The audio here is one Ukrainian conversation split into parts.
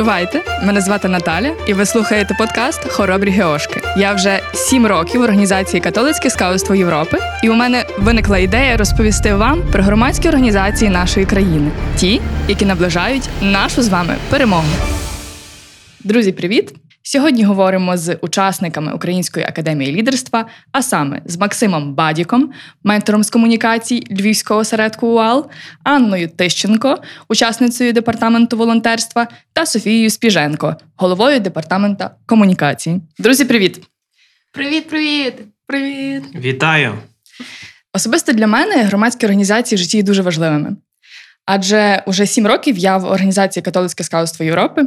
Чувайте, мене звати Наталя, і ви слухаєте подкаст Хоробрі Геошки. Я вже сім років в організації Католицьке скаутство Європи, і у мене виникла ідея розповісти вам про громадські організації нашої країни, ті, які наближають нашу з вами перемогу. Друзі, привіт! Сьогодні говоримо з учасниками Української академії лідерства, а саме з Максимом Бадіком, ментором з комунікацій Львівського осередку УАЛ, Анною Тищенко, учасницею департаменту волонтерства, та Софією Спіженко, головою департамента комунікації. Друзі, привіт! Привіт, привіт! Привіт! Вітаю! Особисто для мене громадські організації в житті дуже важливими. Адже уже сім років я в організації Католицьке скаутство Європи.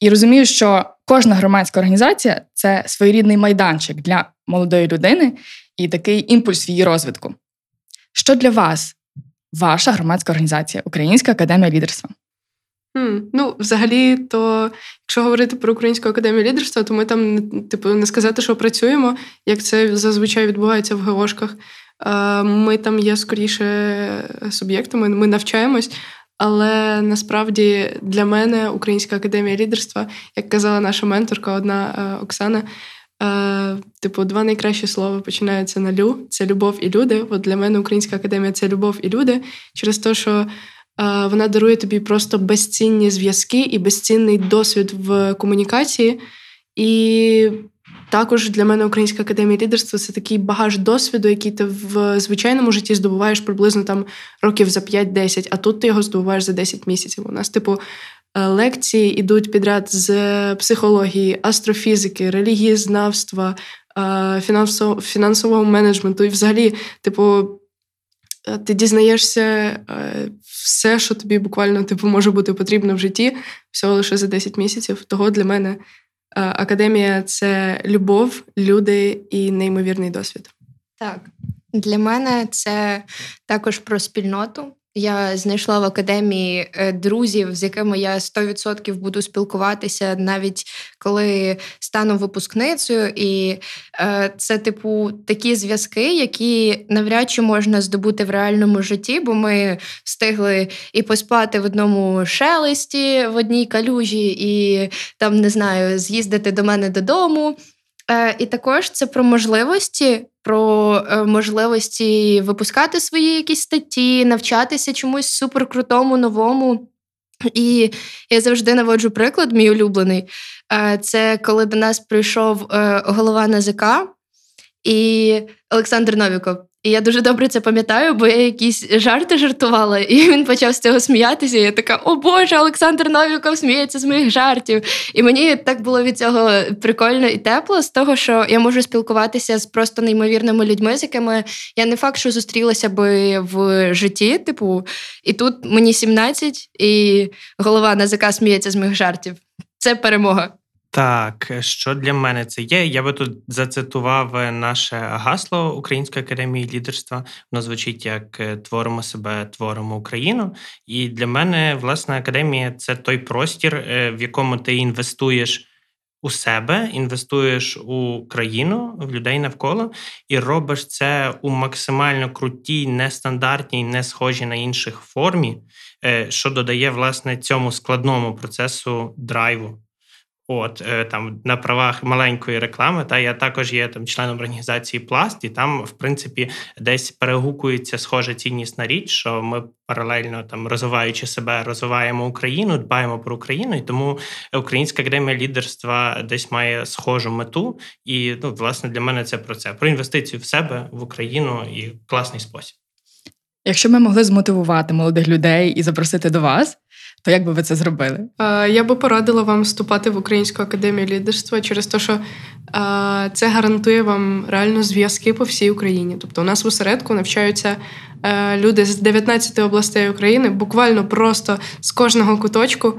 І розумію, що кожна громадська організація це своєрідний майданчик для молодої людини і такий імпульс в її розвитку. Що для вас ваша громадська організація Українська академія лідерства? Mm, ну, взагалі, то якщо говорити про Українську академію лідерства, то ми там, типу, не сказати, що працюємо, як це зазвичай відбувається в ГОшках. Ми там є скоріше суб'єктами, ми навчаємось, але насправді для мене Українська академія лідерства, як казала наша менторка, одна е, Оксана. Е, типу, два найкращі слова починаються на лю. Це любов і люди. От для мене Українська академія це любов і люди, через те, що е, вона дарує тобі просто безцінні зв'язки і безцінний досвід в комунікації. І також для мене Українська академія лідерства це такий багаж досвіду, який ти в звичайному житті здобуваєш приблизно там років за 5-10, а тут ти його здобуваєш за 10 місяців. У нас, типу, е, лекції йдуть підряд з психології, астрофізики, релігієзнавства, е, фінансового менеджменту. І взагалі, типу, е, ти дізнаєшся все, що тобі буквально типу, може бути потрібно в житті, всього лише за 10 місяців. Того для мене. Академія це любов, люди і неймовірний досвід. Так, для мене це також про спільноту. Я знайшла в академії е, друзів, з якими я 100% буду спілкуватися, навіть коли стану випускницею. І е, це, типу, такі зв'язки, які навряд чи можна здобути в реальному житті, бо ми встигли і поспати в одному шелесті, в одній калюжі, і там не знаю, з'їздити до мене додому. Е, І також це про можливості, про е, можливості випускати свої якісь статті, навчатися чомусь суперкрутому, новому. І я завжди наводжу приклад, мій улюблений. Е, Це коли до нас прийшов голова НАЗК і Олександр Новіков. І я дуже добре це пам'ятаю, бо я якісь жарти жартувала, і він почав з цього сміятися. І я така: О Боже, Олександр Новіков сміється з моїх жартів. І мені так було від цього прикольно і тепло, з того, що я можу спілкуватися з просто неймовірними людьми, з якими я не факт, що зустрілася би в житті. Типу, і тут мені 17, і голова НАЗК сміється з моїх жартів. Це перемога. Так, що для мене це є? Я би тут зацитував е, наше гасло Української академії лідерства. Воно звучить як е, творимо себе, творимо Україну. І для мене, власне, академія це той простір, е, в якому ти інвестуєш у себе, інвестуєш у країну, в людей навколо, і робиш це у максимально крутій, нестандартній, не схожій на інших формі, що додає власне цьому складному процесу драйву. От е, там на правах маленької реклами, та я також є там членом організації Пласт, і там, в принципі, десь перегукується схожа ціннісна річ, що ми паралельно там розвиваючи себе, розвиваємо Україну, дбаємо про Україну, і тому Українська академія лідерства десь має схожу мету. І ну, власне для мене це про це про інвестицію в себе в Україну і класний спосіб. Якщо ми могли змотивувати молодих людей і запросити до вас, то як би ви це зробили? Я би порадила вам вступати в Українську академію лідерства через те, що це гарантує вам реально зв'язки по всій Україні. Тобто, у нас в осередку навчаються е, люди з 19 областей України, буквально просто з кожного куточку.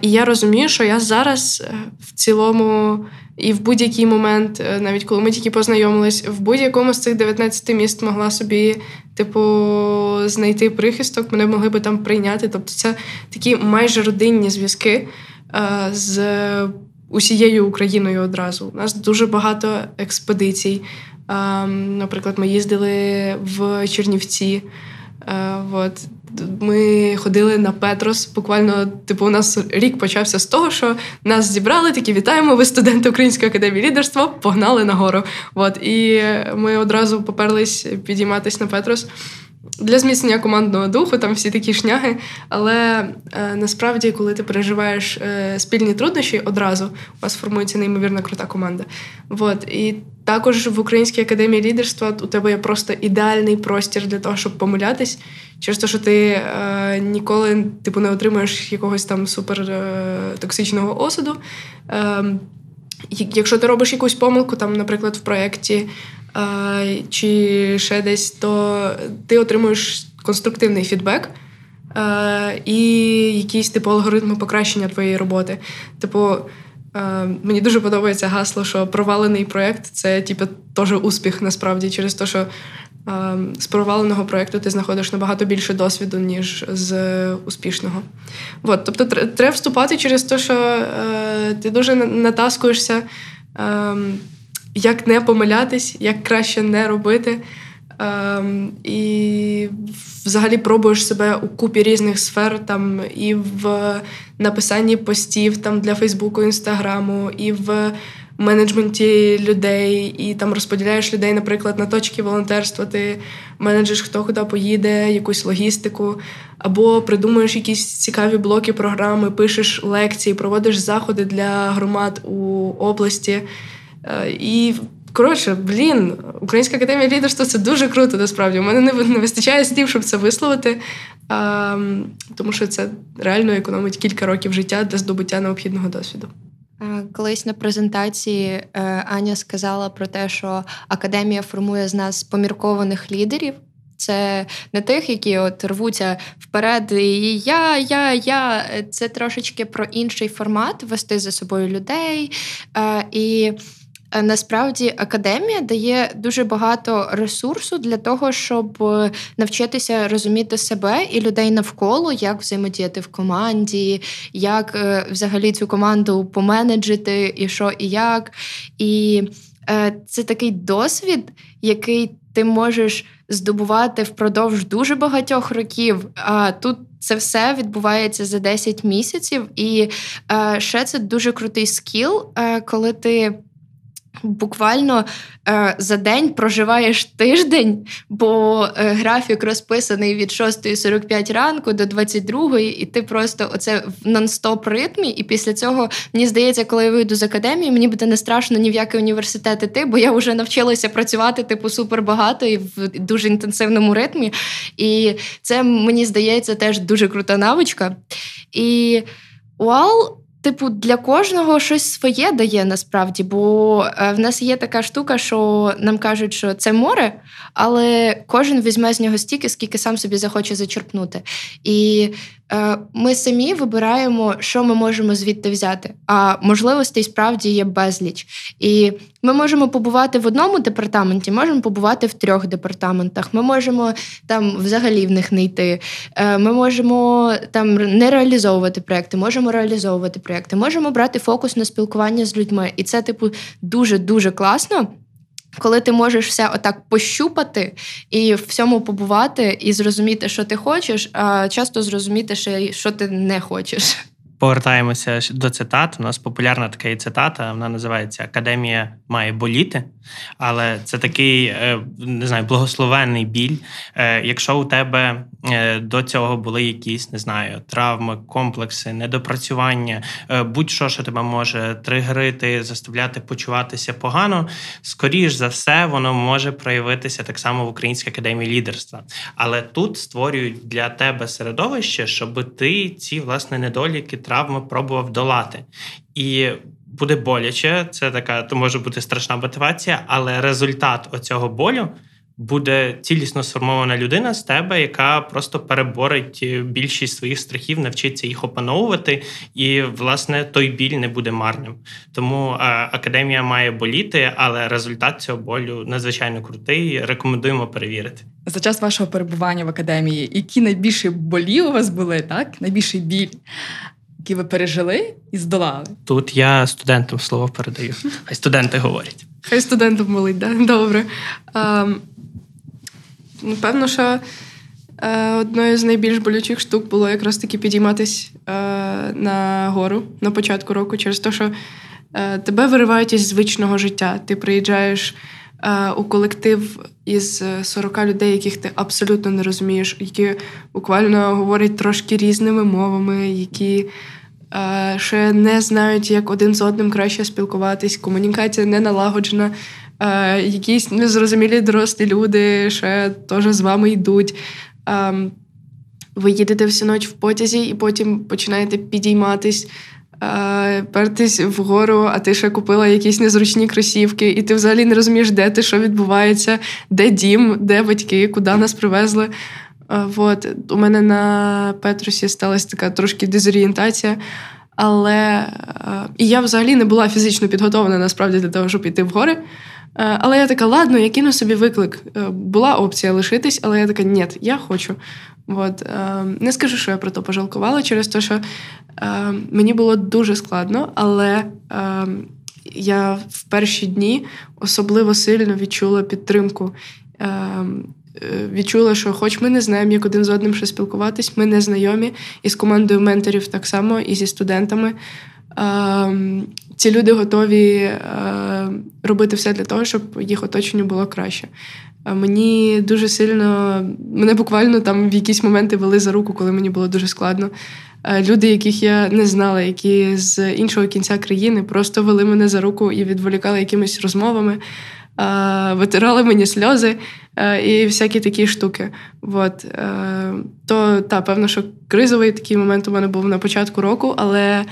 І я розумію, що я зараз е, в цілому і в будь-який момент, е, навіть коли ми тільки познайомились, в будь-якому з цих 19 міст могла собі, типу, знайти прихисток, мене могли би там прийняти. Тобто, це такі майже родинні зв'язки е, з усією Україною одразу. У нас дуже багато експедицій. Наприклад, ми їздили в Чернівці. От. ми ходили на Петрос. Буквально, типу, у нас рік почався з того, що нас зібрали, такі вітаємо, ви студенти Української академії лідерства, погнали нагору. От і ми одразу поперлись підійматись на Петрос. Для зміцнення командного духу, там всі такі шняги. Але е, насправді, коли ти переживаєш е, спільні труднощі, одразу у вас формується неймовірно крута команда. От. І також в Українській академії лідерства у тебе є просто ідеальний простір для того, щоб помилятись, через те, що ти е, ніколи типу, не отримуєш якогось там супер е, токсичного осуду. Е, Якщо ти робиш якусь помилку, там, наприклад, в проєкті чи ще десь, то ти отримуєш конструктивний фідбек і якісь типу алгоритми покращення твоєї роботи. Типу, мені дуже подобається гасло, що провалений проєкт це типу, теж успіх насправді через те, що з проваленого проєкту ти знаходиш набагато більше досвіду, ніж з успішного. От, тобто, треба вступати через те, що е, ти дуже натаскуєшся, е, як не помилятись, як краще не робити. Е, і взагалі пробуєш себе у купі різних сфер, там і в написанні постів там для Фейсбуку, Інстаграму, і в менеджменті людей, і там розподіляєш людей, наприклад, на точки волонтерства. Ти менеджиш, хто куди поїде, якусь логістику, або придумуєш якісь цікаві блоки програми, пишеш лекції, проводиш заходи для громад у області. Е, і коротше, блін, Українська академія лідерства це дуже круто, насправді. У мене не вистачає слів, щоб це висловити, тому що це реально економить кілька років життя для здобуття необхідного досвіду. Колись на презентації е, Аня сказала про те, що академія формує з нас поміркованих лідерів. Це не тих, які от рвуться вперед, і я, я, я. Це трошечки про інший формат вести за собою людей. Е, і Е, насправді академія дає дуже багато ресурсу для того, щоб е, навчитися розуміти себе і людей навколо, як взаємодіяти в команді, як е, взагалі цю команду поменеджити, і що і як. І це такий досвід, який ти можеш здобувати впродовж дуже багатьох років. А тут це все відбувається за 10 місяців, і ще це дуже крутий скіл, коли ти. Буквально е, за день проживаєш тиждень, бо е, графік розписаний від 6.45 ранку до 22.00, і ти просто оце в нон-стоп ритмі. І після цього мені здається, коли я вийду з академії, мені буде не страшно ні в який університет іти, бо я вже навчилася працювати типу супер багато і в дуже інтенсивному ритмі. І це мені здається теж дуже крута навичка. І Уал Типу, для кожного щось своє дає насправді, бо е, в нас є така штука, що нам кажуть, що це море, але кожен візьме з нього стільки, скільки сам собі захоче зачерпнути. І ми самі вибираємо, що ми можемо звідти взяти. А можливостей справді є безліч. І ми можемо побувати в одному департаменті, можемо побувати в трьох департаментах. Ми можемо там взагалі в них не йти. Е, ми можемо там не реалізовувати проекти, можемо реалізовувати проекти, можемо брати фокус на спілкування з людьми. І це, типу, дуже дуже класно. Коли ти можеш все отак пощупати і в всьому побувати, і зрозуміти, що ти хочеш, а часто зрозуміти, що ти не хочеш. Повертаємося до цитат. У нас популярна така цитата. Вона називається Академія має боліти, але це такий е, не знаю, благословенний біль. Е, якщо у тебе е, до цього були якісь не знаю, травми, комплекси, недопрацювання, будь-що, що тебе може тригерити, заставляти почуватися погано, скоріш за все, воно може проявитися так само в Українській академії лідерства. Але тут створюють для тебе середовище, щоб ти ці власне недоліки травми пробував долати. І буде боляче, це така, то може бути страшна мотивація, але результат оцього болю. Буде цілісно сформована людина з тебе, яка просто переборить більшість своїх страхів, навчиться їх опановувати, і власне той біль не буде марним. Тому а, академія має боліти, але результат цього болю надзвичайно крутий. Рекомендуємо перевірити за час вашого перебування в академії. Які найбільші болі у вас були, так найбільший біль які ви пережили і здолали? Тут я студентам слово передаю. Хай студенти говорять. Хай студентам болить, да? добре. Ем, Напевно, що е, одною з найбільш болючих штук було якраз таки підійматись е, на гору на початку року, через те, що е, тебе виривають із звичного життя. Ти приїжджаєш у колектив із 40 людей, яких ти абсолютно не розумієш, які буквально говорять трошки різними мовами, які. Е, ще не знають, як один з одним краще спілкуватись, комунікація не налагоджена, е, якісь незрозумілі дорослі люди ще теж з вами йдуть. Е, ви їдете всю ніч в потязі і потім починаєте підійматись, пертись вгору, а ти ще купила якісь незручні кросівки, і ти взагалі не розумієш, де ти, що відбувається, де дім, де батьки, куди нас привезли. Вот. У мене на Петрусі сталася така трошки дезорієнтація. Але і я взагалі не була фізично підготовлена насправді для того, щоб йти в гори. Але я така, ладно, я кину собі виклик. Е, була опція лишитись, але я така, ні, я хочу. От. Не скажу, що я про то пожалкувала через те, що мені було дуже складно, але я в перші дні особливо сильно відчула підтримку. Е, відчула, що, хоч ми не знаємо, як один з одним ще спілкуватись, ми не знайомі і з командою менторів так само, і зі студентами. Ці люди готові е, робити все для того, щоб їх оточенню було краще. Мені дуже сильно, мене буквально там в якісь моменти вели за руку, коли мені було дуже складно. Е, люди, яких я не знала, які з іншого кінця країни просто вели мене за руку і відволікали якимись розмовами витирали мені сльози і всякі такі штуки. От. То, та, певно, що кризовий такий момент у мене був на початку року, але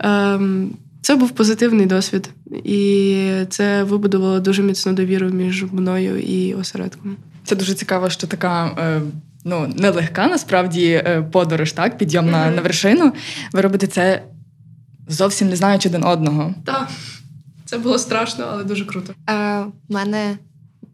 ем, це був позитивний досвід, і це вибудувало дуже міцну довіру між мною і осередком. Це дуже цікаво, що така. Е, ну, нелегка насправді е, подорож, так, підйом на, на вершину. Ви робите це зовсім не знаючи один одного. Так. Це було страшно, але дуже круто. Е, мене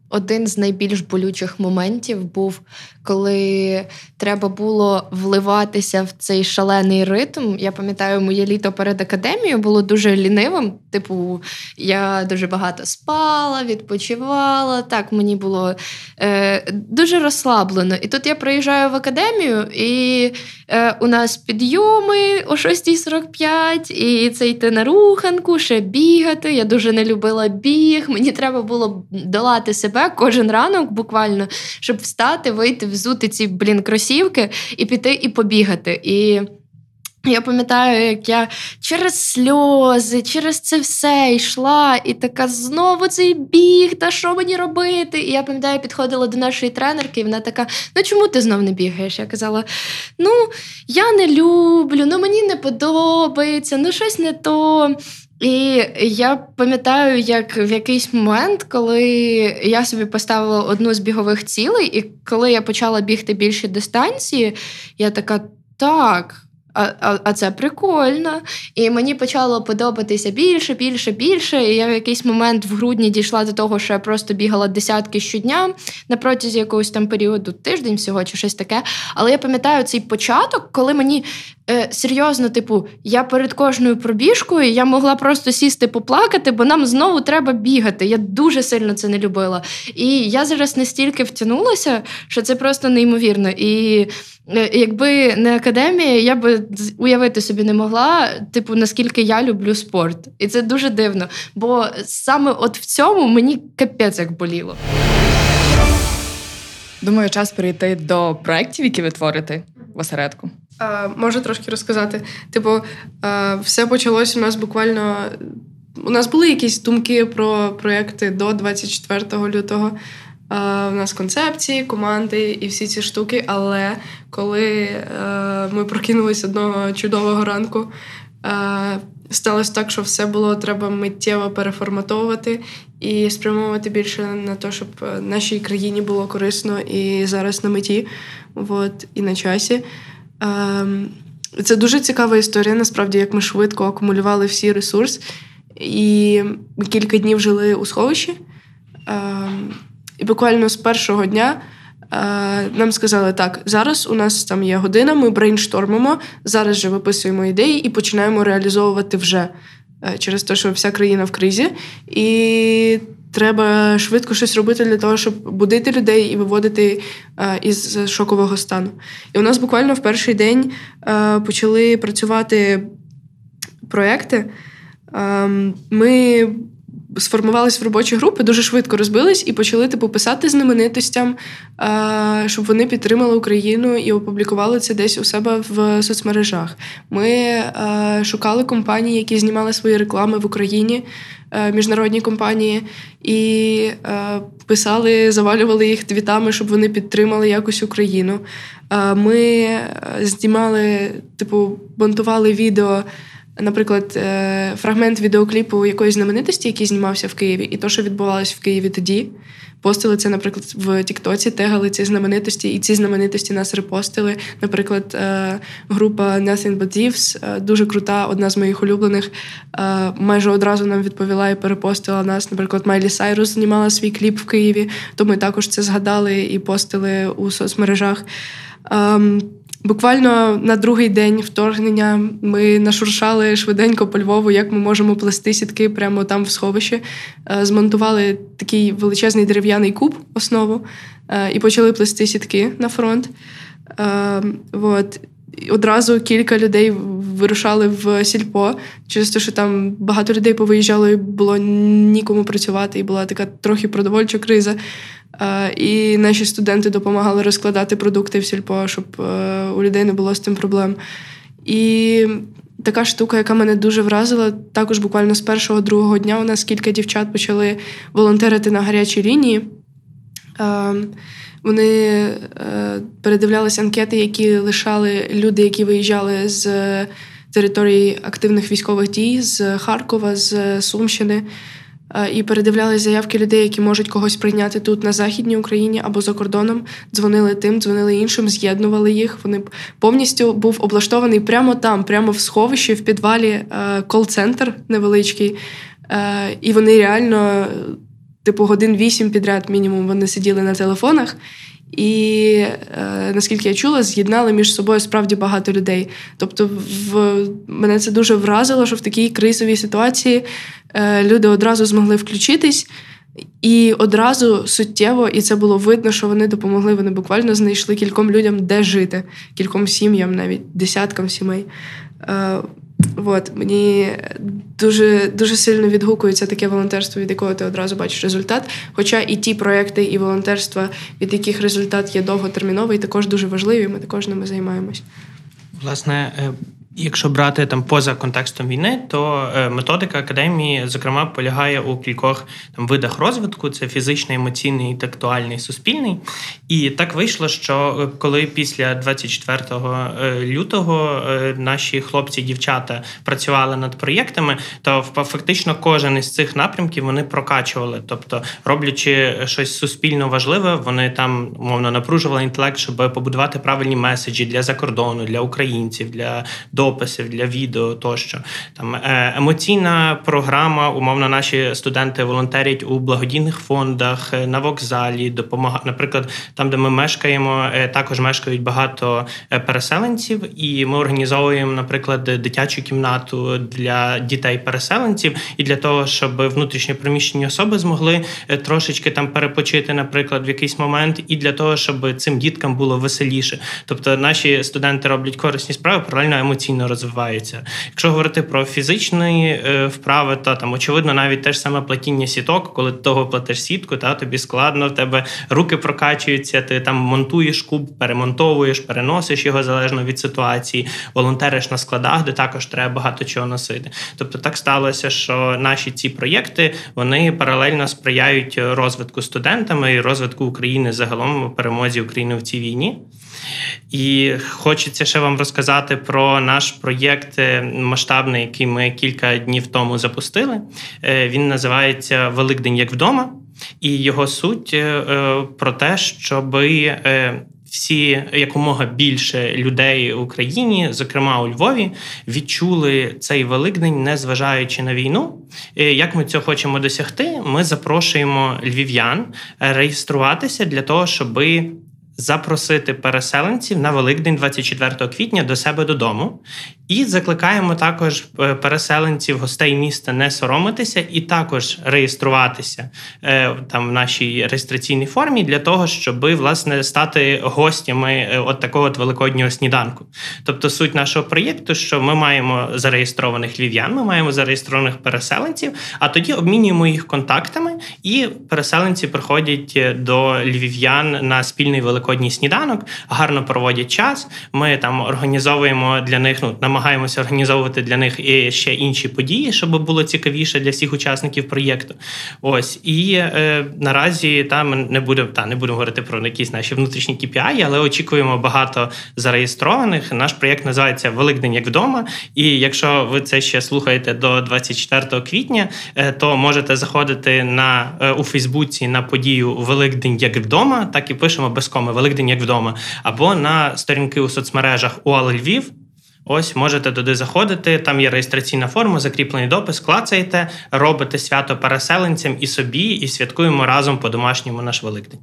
один з найбільш болючих моментів був, коли треба було вливатися в цей шалений ритм. Я пам'ятаю, моє літо перед академією було дуже лінивим. Типу, я дуже багато спала, відпочивала. Так, мені було е, дуже розслаблено. І тут я приїжджаю в академію, і е, у нас підйоми о 6.45, і це йти на руханку, ще бігати. Я дуже не любила біг. Мені треба було долати себе кожен ранок, буквально, щоб встати, вийти, взути ці блін кросівки і піти і побігати. І я пам'ятаю, як я через сльози, через це все йшла, і така знову цей біг, та що мені робити? І я пам'ятаю, підходила до нашої тренерки, і вона така: ну чому ти знов не бігаєш? Я казала: ну, я не люблю, ну мені не подобається, ну щось не то. І я пам'ятаю, як в якийсь момент, коли я собі поставила одну з бігових цілей, і коли я почала бігти більші дистанції, я така так. А а, а це прикольно. І мені почало подобатися більше, більше, більше. І я в якийсь момент в грудні дійшла до того, що я просто бігала десятки щодня на протязі якогось там періоду, тиждень всього чи щось таке. Але я пам'ятаю цей початок, коли мені е, серйозно, типу, я перед кожною пробіжкою я могла просто сісти поплакати, бо нам знову треба бігати. Я дуже сильно це не любила. І я зараз настільки втягнулася, що це просто неймовірно. І Е, якби не академія, я би уявити собі не могла, типу, наскільки я люблю спорт. І це дуже дивно. Бо саме от в цьому мені капець як боліло. Думаю, час перейти до проєктів, які ви творите в осередку. А, Можу трошки розказати. Типу, а, все почалось у нас буквально. У нас були якісь думки про проекти до 24 лютого. У нас концепції, команди і всі ці штуки. Але коли е, ми прокинулись одного чудового ранку, е, сталося так, що все було треба миттєво переформатовувати і спрямовувати більше на те, щоб нашій країні було корисно і зараз на меті, от, і на часі. Е, це дуже цікава історія, насправді, як ми швидко акумулювали всі ресурси, і кілька днів жили у сховищі. І буквально з першого дня е, нам сказали, так, зараз у нас там є година, ми брейнштормимо, зараз же виписуємо ідеї і починаємо реалізовувати вже е, через те, що вся країна в кризі. І треба швидко щось робити для того, щоб будити людей і виводити е, із шокового стану. І у нас буквально в перший день е, почали працювати проекти. Ем, ми сформувались в робочі групи, дуже швидко розбились і почали типу писати знаменитостям, е, щоб вони підтримали Україну і опублікували це десь у себе в соцмережах. Ми е, шукали компанії, які знімали свої реклами в Україні, е, міжнародні компанії, і писали, завалювали їх твітами, щоб вони підтримали якось Україну. Ми знімали, типу, монтували відео наприклад, е, фрагмент відеокліпу якоїсь знаменитості, який знімався в Києві, і то, що відбувалось в Києві тоді. Постили це, наприклад, в Тіктоці, тегали ці знаменитості, і ці знаменитості нас репостили. Наприклад, е, група Nothing But Thieves, е, дуже крута, одна з моїх улюблених. Майже одразу нам відповіла і перепостила нас. Наприклад, Майлі Сайрус знімала свій кліп в Києві, то ми також це згадали і постили у соцмережах. Буквально на другий день вторгнення ми нашуршали швиденько по Львову, як ми можемо плести сітки прямо там в сховищі. Е, змонтували такий величезний дерев'яний куб, основу, е, і почали плести сітки на фронт. Е, от. Одразу кілька людей вирушали в сільпо, через те, що там багато людей повиїжджало і було нікому працювати, і була така трохи продовольча криза. І наші студенти допомагали розкладати продукти в сільпо, щоб е, у людей не було з цим проблем. І така штука, яка мене дуже вразила, також буквально з першого-другого дня у нас кілька дівчат почали волонтерити на гарячій лінії. Вони е, передивлялися анкети, які лишали люди, які виїжджали з території активних військових дій, з Харкова, з Сумщини. І передивлялись заявки людей, які можуть когось прийняти тут на західній Україні або за кордоном. Дзвонили тим, дзвонили іншим, з'єднували їх. Вони повністю був облаштований прямо там, прямо в сховищі, в підвалі е, кол-центр невеличкий. Е, і вони реально, типу, годин вісім підряд, мінімум, вони сиділи на телефонах. І е, наскільки я чула, з'єднали між собою справді багато людей. Тобто, в мене це дуже вразило, що в такій кризовій ситуації е, люди одразу змогли включитись. І одразу суттєво, і це було видно, що вони допомогли. Вони буквально знайшли кільком людям, де жити, кільком сім'ям, навіть десяткам сімей. Е, От мені дуже дуже сильно відгукується таке волонтерство, від якого ти одразу бачиш результат. Хоча і ті проекти, і волонтерства, від яких результат є довготерміновий, також дуже важливі. Ми також ними займаємось. Власне, е, Якщо брати там поза контекстом війни, то е, методика академії, зокрема, полягає у кількох там видах розвитку: це фізичний, емоційний, інтелектуальний, суспільний. І так вийшло, що е, коли після 24 е, лютого наші хлопці і дівчата працювали над проєктами, то фактично кожен із цих напрямків вони прокачували. Тобто, роблячи щось суспільно важливе, вони там мовно напружували інтелект, щоб побудувати правильні меседжі для закордону, для українців. для дописів, для відео тощо. Там е, емоційна програма, умовно, наші студенти волонтерять у благодійних фондах е, на вокзалі, допомагають. Наприклад, там, де ми мешкаємо, е, також мешкають багато переселенців, і ми організовуємо, наприклад, дитячу кімнату для дітей-переселенців і для того, щоб внутрішньо приміщені особи змогли трошечки там перепочити, наприклад, в якийсь момент, і для того, щоб цим діткам було веселіше. Тобто наші студенти роблять корисні справи, паралельно емоційно емоційно розвиваються. Якщо говорити про фізичні е, вправи, то там очевидно навіть те ж саме платіння сіток, коли ти того платиш сітку, та тобі складно, в тебе руки прокачуються, ти там монтуєш куб, перемонтовуєш, переносиш його залежно від ситуації, волонтериш на складах, де також треба багато чого носити. Тобто так сталося, що наші ці проєкти вони паралельно сприяють розвитку студентами і розвитку України загалом перемозі України в цій війні. І хочеться ще вам розказати про наш проєкт е, масштабний, який ми кілька днів тому запустили. Е, він називається Великдень як вдома, і його суть е, про те, щоб всі якомога більше людей в Україні, зокрема у Львові, відчули цей Великдень, не зважаючи на війну. Як ми цього хочемо досягти? Ми запрошуємо львів'ян реєструватися для того, щоби запросити переселенців на Великдень, 24 квітня, до себе додому І закликаємо також е, переселенців, гостей міста не соромитися і також реєструватися е, там в нашій реєстраційній формі для того, щоб власне стати гостями е, от такого от великоднього сніданку. Тобто, суть нашого проєкту, що ми маємо зареєстрованих львів'ян, ми маємо зареєстрованих переселенців, а тоді обмінюємо їх контактами, і переселенці приходять до львів'ян на спільний великодній сніданок, гарно проводять час. Ми там організовуємо для них ну намагаємося організовувати для них і ще інші події, щоб було цікавіше для всіх учасників проєкту. Ось і е, наразі та ми не будемо та не будемо говорити про якісь наші внутрішні KPI, але очікуємо багато зареєстрованих. Наш проєкт називається Великдень як вдома. І якщо ви це ще слухаєте до 24 квітня, е, то можете заходити на е, у Фейсбуці на подію Великдень як вдома, так і пишемо без коми Великдень як вдома, або на сторінки у соцмережах УАЛ Львів. Ось можете туди заходити. Там є реєстраційна форма, закріплений допис, клацаєте, робите свято переселенцям і собі, і святкуємо разом по домашньому наш Великдень.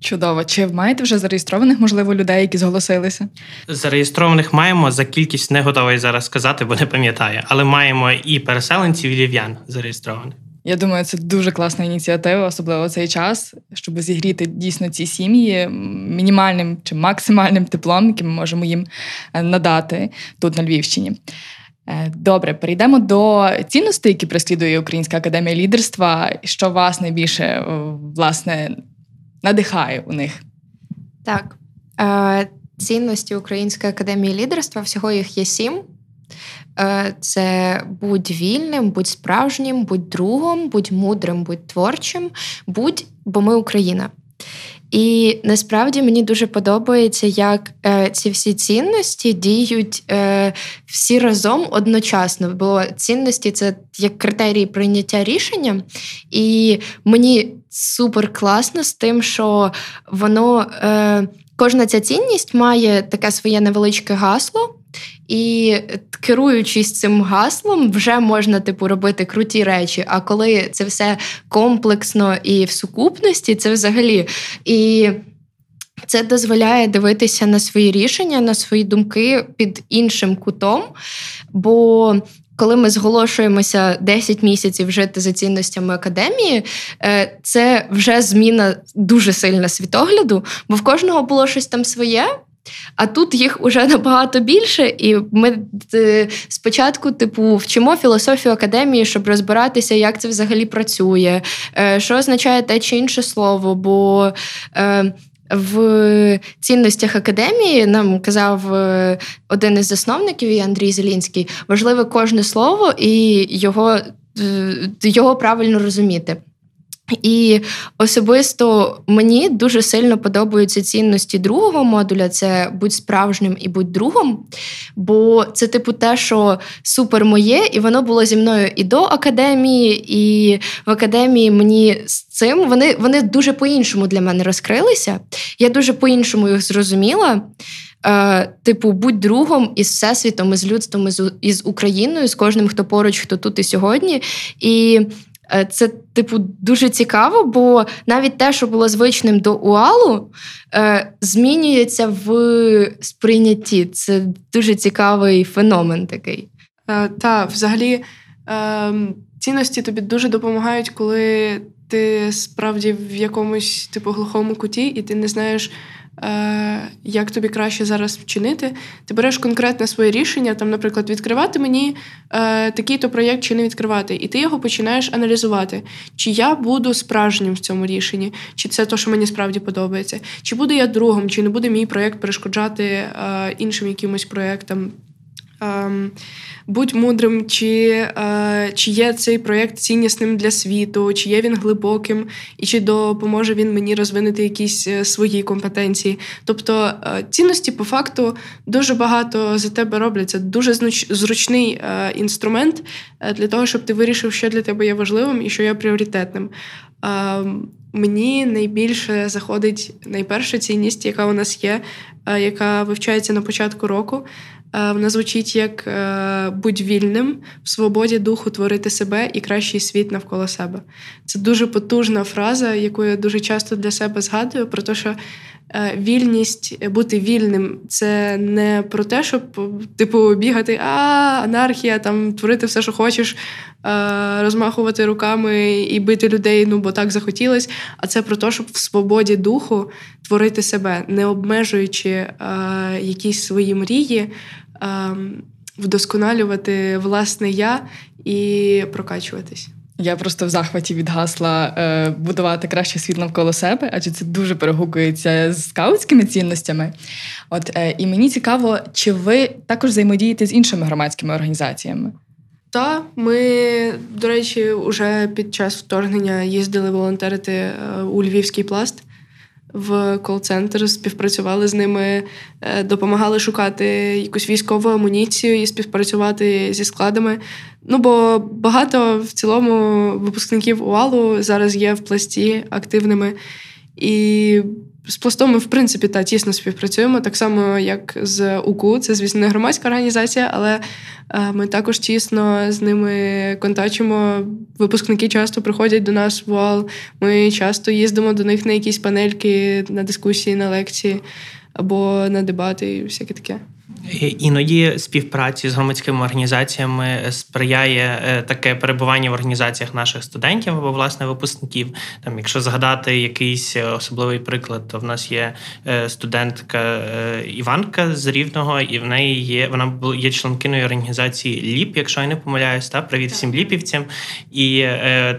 Чудово. Чи маєте вже зареєстрованих, можливо, людей, які зголосилися? Зареєстрованих маємо за кількість не готовий зараз сказати, бо не пам'ятаю, але маємо і переселенців, і лів'ян зареєстрованих. Я думаю, це дуже класна ініціатива, особливо цей час, щоб зігріти дійсно ці сім'ї мінімальним чи максимальним теплом, яким ми можемо їм е, надати тут на Львівщині. Е, добре, перейдемо до цінностей, які преслідує Українська академія лідерства. Що вас найбільше е, власне надихає у них? Так. Цінності Української академії лідерства всього їх є сім. Е, це будь вільним, будь справжнім, будь другом, будь мудрим, будь творчим, будь, бо ми Україна. І насправді мені дуже подобається, як е, ці всі цінності діють е, всі разом одночасно. Бо цінності це як критерії прийняття рішення, і мені супер класно з тим, що воно е, кожна ця цінність має таке своє невеличке гасло. І керуючись цим гаслом, вже можна типу робити круті речі. А коли це все комплексно і в сукупності, це взагалі і. Це дозволяє дивитися на свої рішення, на свої думки під іншим кутом. Бо коли ми зголошуємося 10 місяців жити за цінностями академії, е, це вже зміна дуже сильна світогляду, бо в кожного було щось там своє. А тут їх уже набагато більше, і ми е, спочатку, типу, вчимо філософію академії, щоб розбиратися, як це взагалі працює, е, що означає те чи інше слово. Бо е, в цінностях академії нам казав один із засновників Андрій Зелінський, важливе кожне слово і його, його правильно розуміти. І особисто мені дуже сильно подобаються цінності другого модуля: це будь справжнім і будь другом. Бо це, типу, те, що супер моє, і воно було зі мною і до академії, і в академії мені з цим вони вони дуже по-іншому для мене розкрилися. Я дуже по-іншому їх зрозуміла. Е, Типу, будь другом із всесвітом, із людством, із, Україною, з кожним, хто поруч, хто тут і сьогодні. І це, типу, дуже цікаво, бо навіть те, що було звичним до уалу, е, змінюється в сприйнятті. Це дуже цікавий феномен такий. Е, та, взагалі, цінності тобі дуже допомагають, коли ти справді в якомусь типу глухому куті, і ти не знаєш. Е, як тобі краще зараз вчинити, ти береш конкретне своє рішення, там, наприклад, відкривати мені е, такий-то проєкт чи не відкривати, і ти його починаєш аналізувати, чи я буду справжнім в цьому рішенні, чи це те, що мені справді подобається, чи буду я другом, чи не буде мій проєкт перешкоджати е, іншим якимось проєктам. Ем, будь мудрим, чи е, чи є цей проєкт ціннісним для світу, чи є він глибоким, і чи допоможе він мені розвинути якісь е, свої компетенції. Тобто е, цінності по факту дуже багато за тебе роблять. Це дуже зручний інструмент для того, щоб ти вирішив, що для тебе є важливим і що є пріоритетним. Ем, мені найбільше заходить найперша цінність, яка у нас є, яка вивчається на початку року. Е, вона звучить як е, будь вільним в свободі духу творити себе і кращий світ навколо себе. Це дуже потужна фраза, яку я дуже часто для себе згадую, про те, що е, вільність, бути вільним це не про те, щоб типу бігати, а анархія, там творити все, що хочеш, е, розмахувати руками і бити людей, ну бо так захотілось. А це про те, щоб в свободі духу творити себе, не обмежуючи е, якісь свої мрії. Вдосконалювати власне я і прокачуватись. Я просто в захваті від гасла е, будувати краще світ навколо себе, адже це дуже перегукується з скаутськими цінностями. От е, і мені цікаво, чи ви також взаємодієте з іншими громадськими організаціями? Та ми, до речі, вже під час вторгнення їздили волонтерити е, у Львівський пласт в кол-центр, співпрацювали з ними, е, допомагали шукати якусь військову амуніцію і співпрацювати зі складами. Ну бо багато в цілому випускників УАЛу зараз є в пласті активними. І з пластом ми, в принципі, та тісно співпрацюємо, так само, як з УКУ. Це, звісно, не громадська організація, але е, ми також тісно з ними контачимо. Випускники часто приходять до нас в УАЛ. Ми часто їздимо до них на якісь панельки, на дискусії, на лекції або на дебати, і всяке таке. Іноді співпраці з громадськими організаціями сприяє е, таке перебування в організаціях наших студентів або власне випускників. Там, якщо згадати якийсь особливий приклад, то в нас є е, студентка е, Іванка з Рівного, і в неї є вона є членкиною організації ЛІП, якщо я не помиляюсь, та привіт всім ліпівцям. І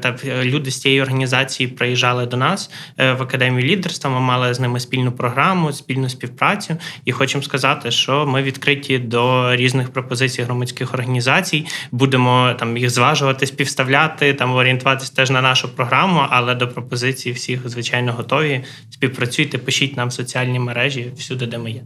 так люди з цієї організації приїжджали до нас в академію лідерства. Ми мали з ними спільну програму, спільну співпрацю, і хочемо сказати, що ми відкриті до різних пропозицій громадських організацій. Будемо там їх зважувати, співставляти, там орієнтуватися теж на нашу програму, але до пропозицій всіх, звичайно, готові. Співпрацюйте, пишіть нам в соціальні мережі всюди, де ми є.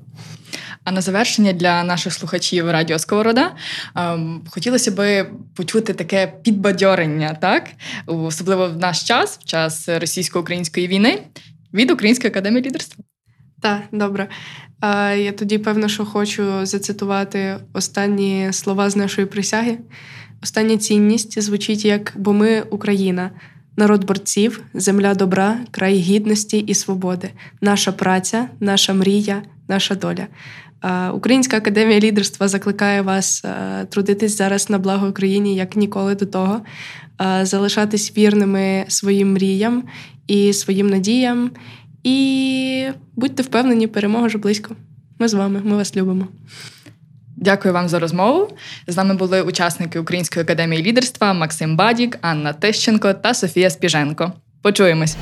А на завершення для наших слухачів Радіо Сковорода ем, хотілося би почути таке підбадьорення, так особливо в наш час, в час російсько-української війни, від Української академії лідерства. Так, добре. Я тоді певно, що хочу зацитувати останні слова з нашої присяги. Остання цінність звучить як бо ми Україна, народ борців, земля добра, край гідності і свободи, наша праця, наша мрія, наша доля. Українська академія лідерства закликає вас трудитись зараз на благо Україні як ніколи до того, залишатись вірними своїм мріям і своїм надіям. І будьте впевнені, перемога вже близько. Ми з вами, ми вас любимо. Дякую вам за розмову. З нами були учасники Української академії лідерства Максим Бадік, Анна Тищенко та Софія Спіженко. Почуємось.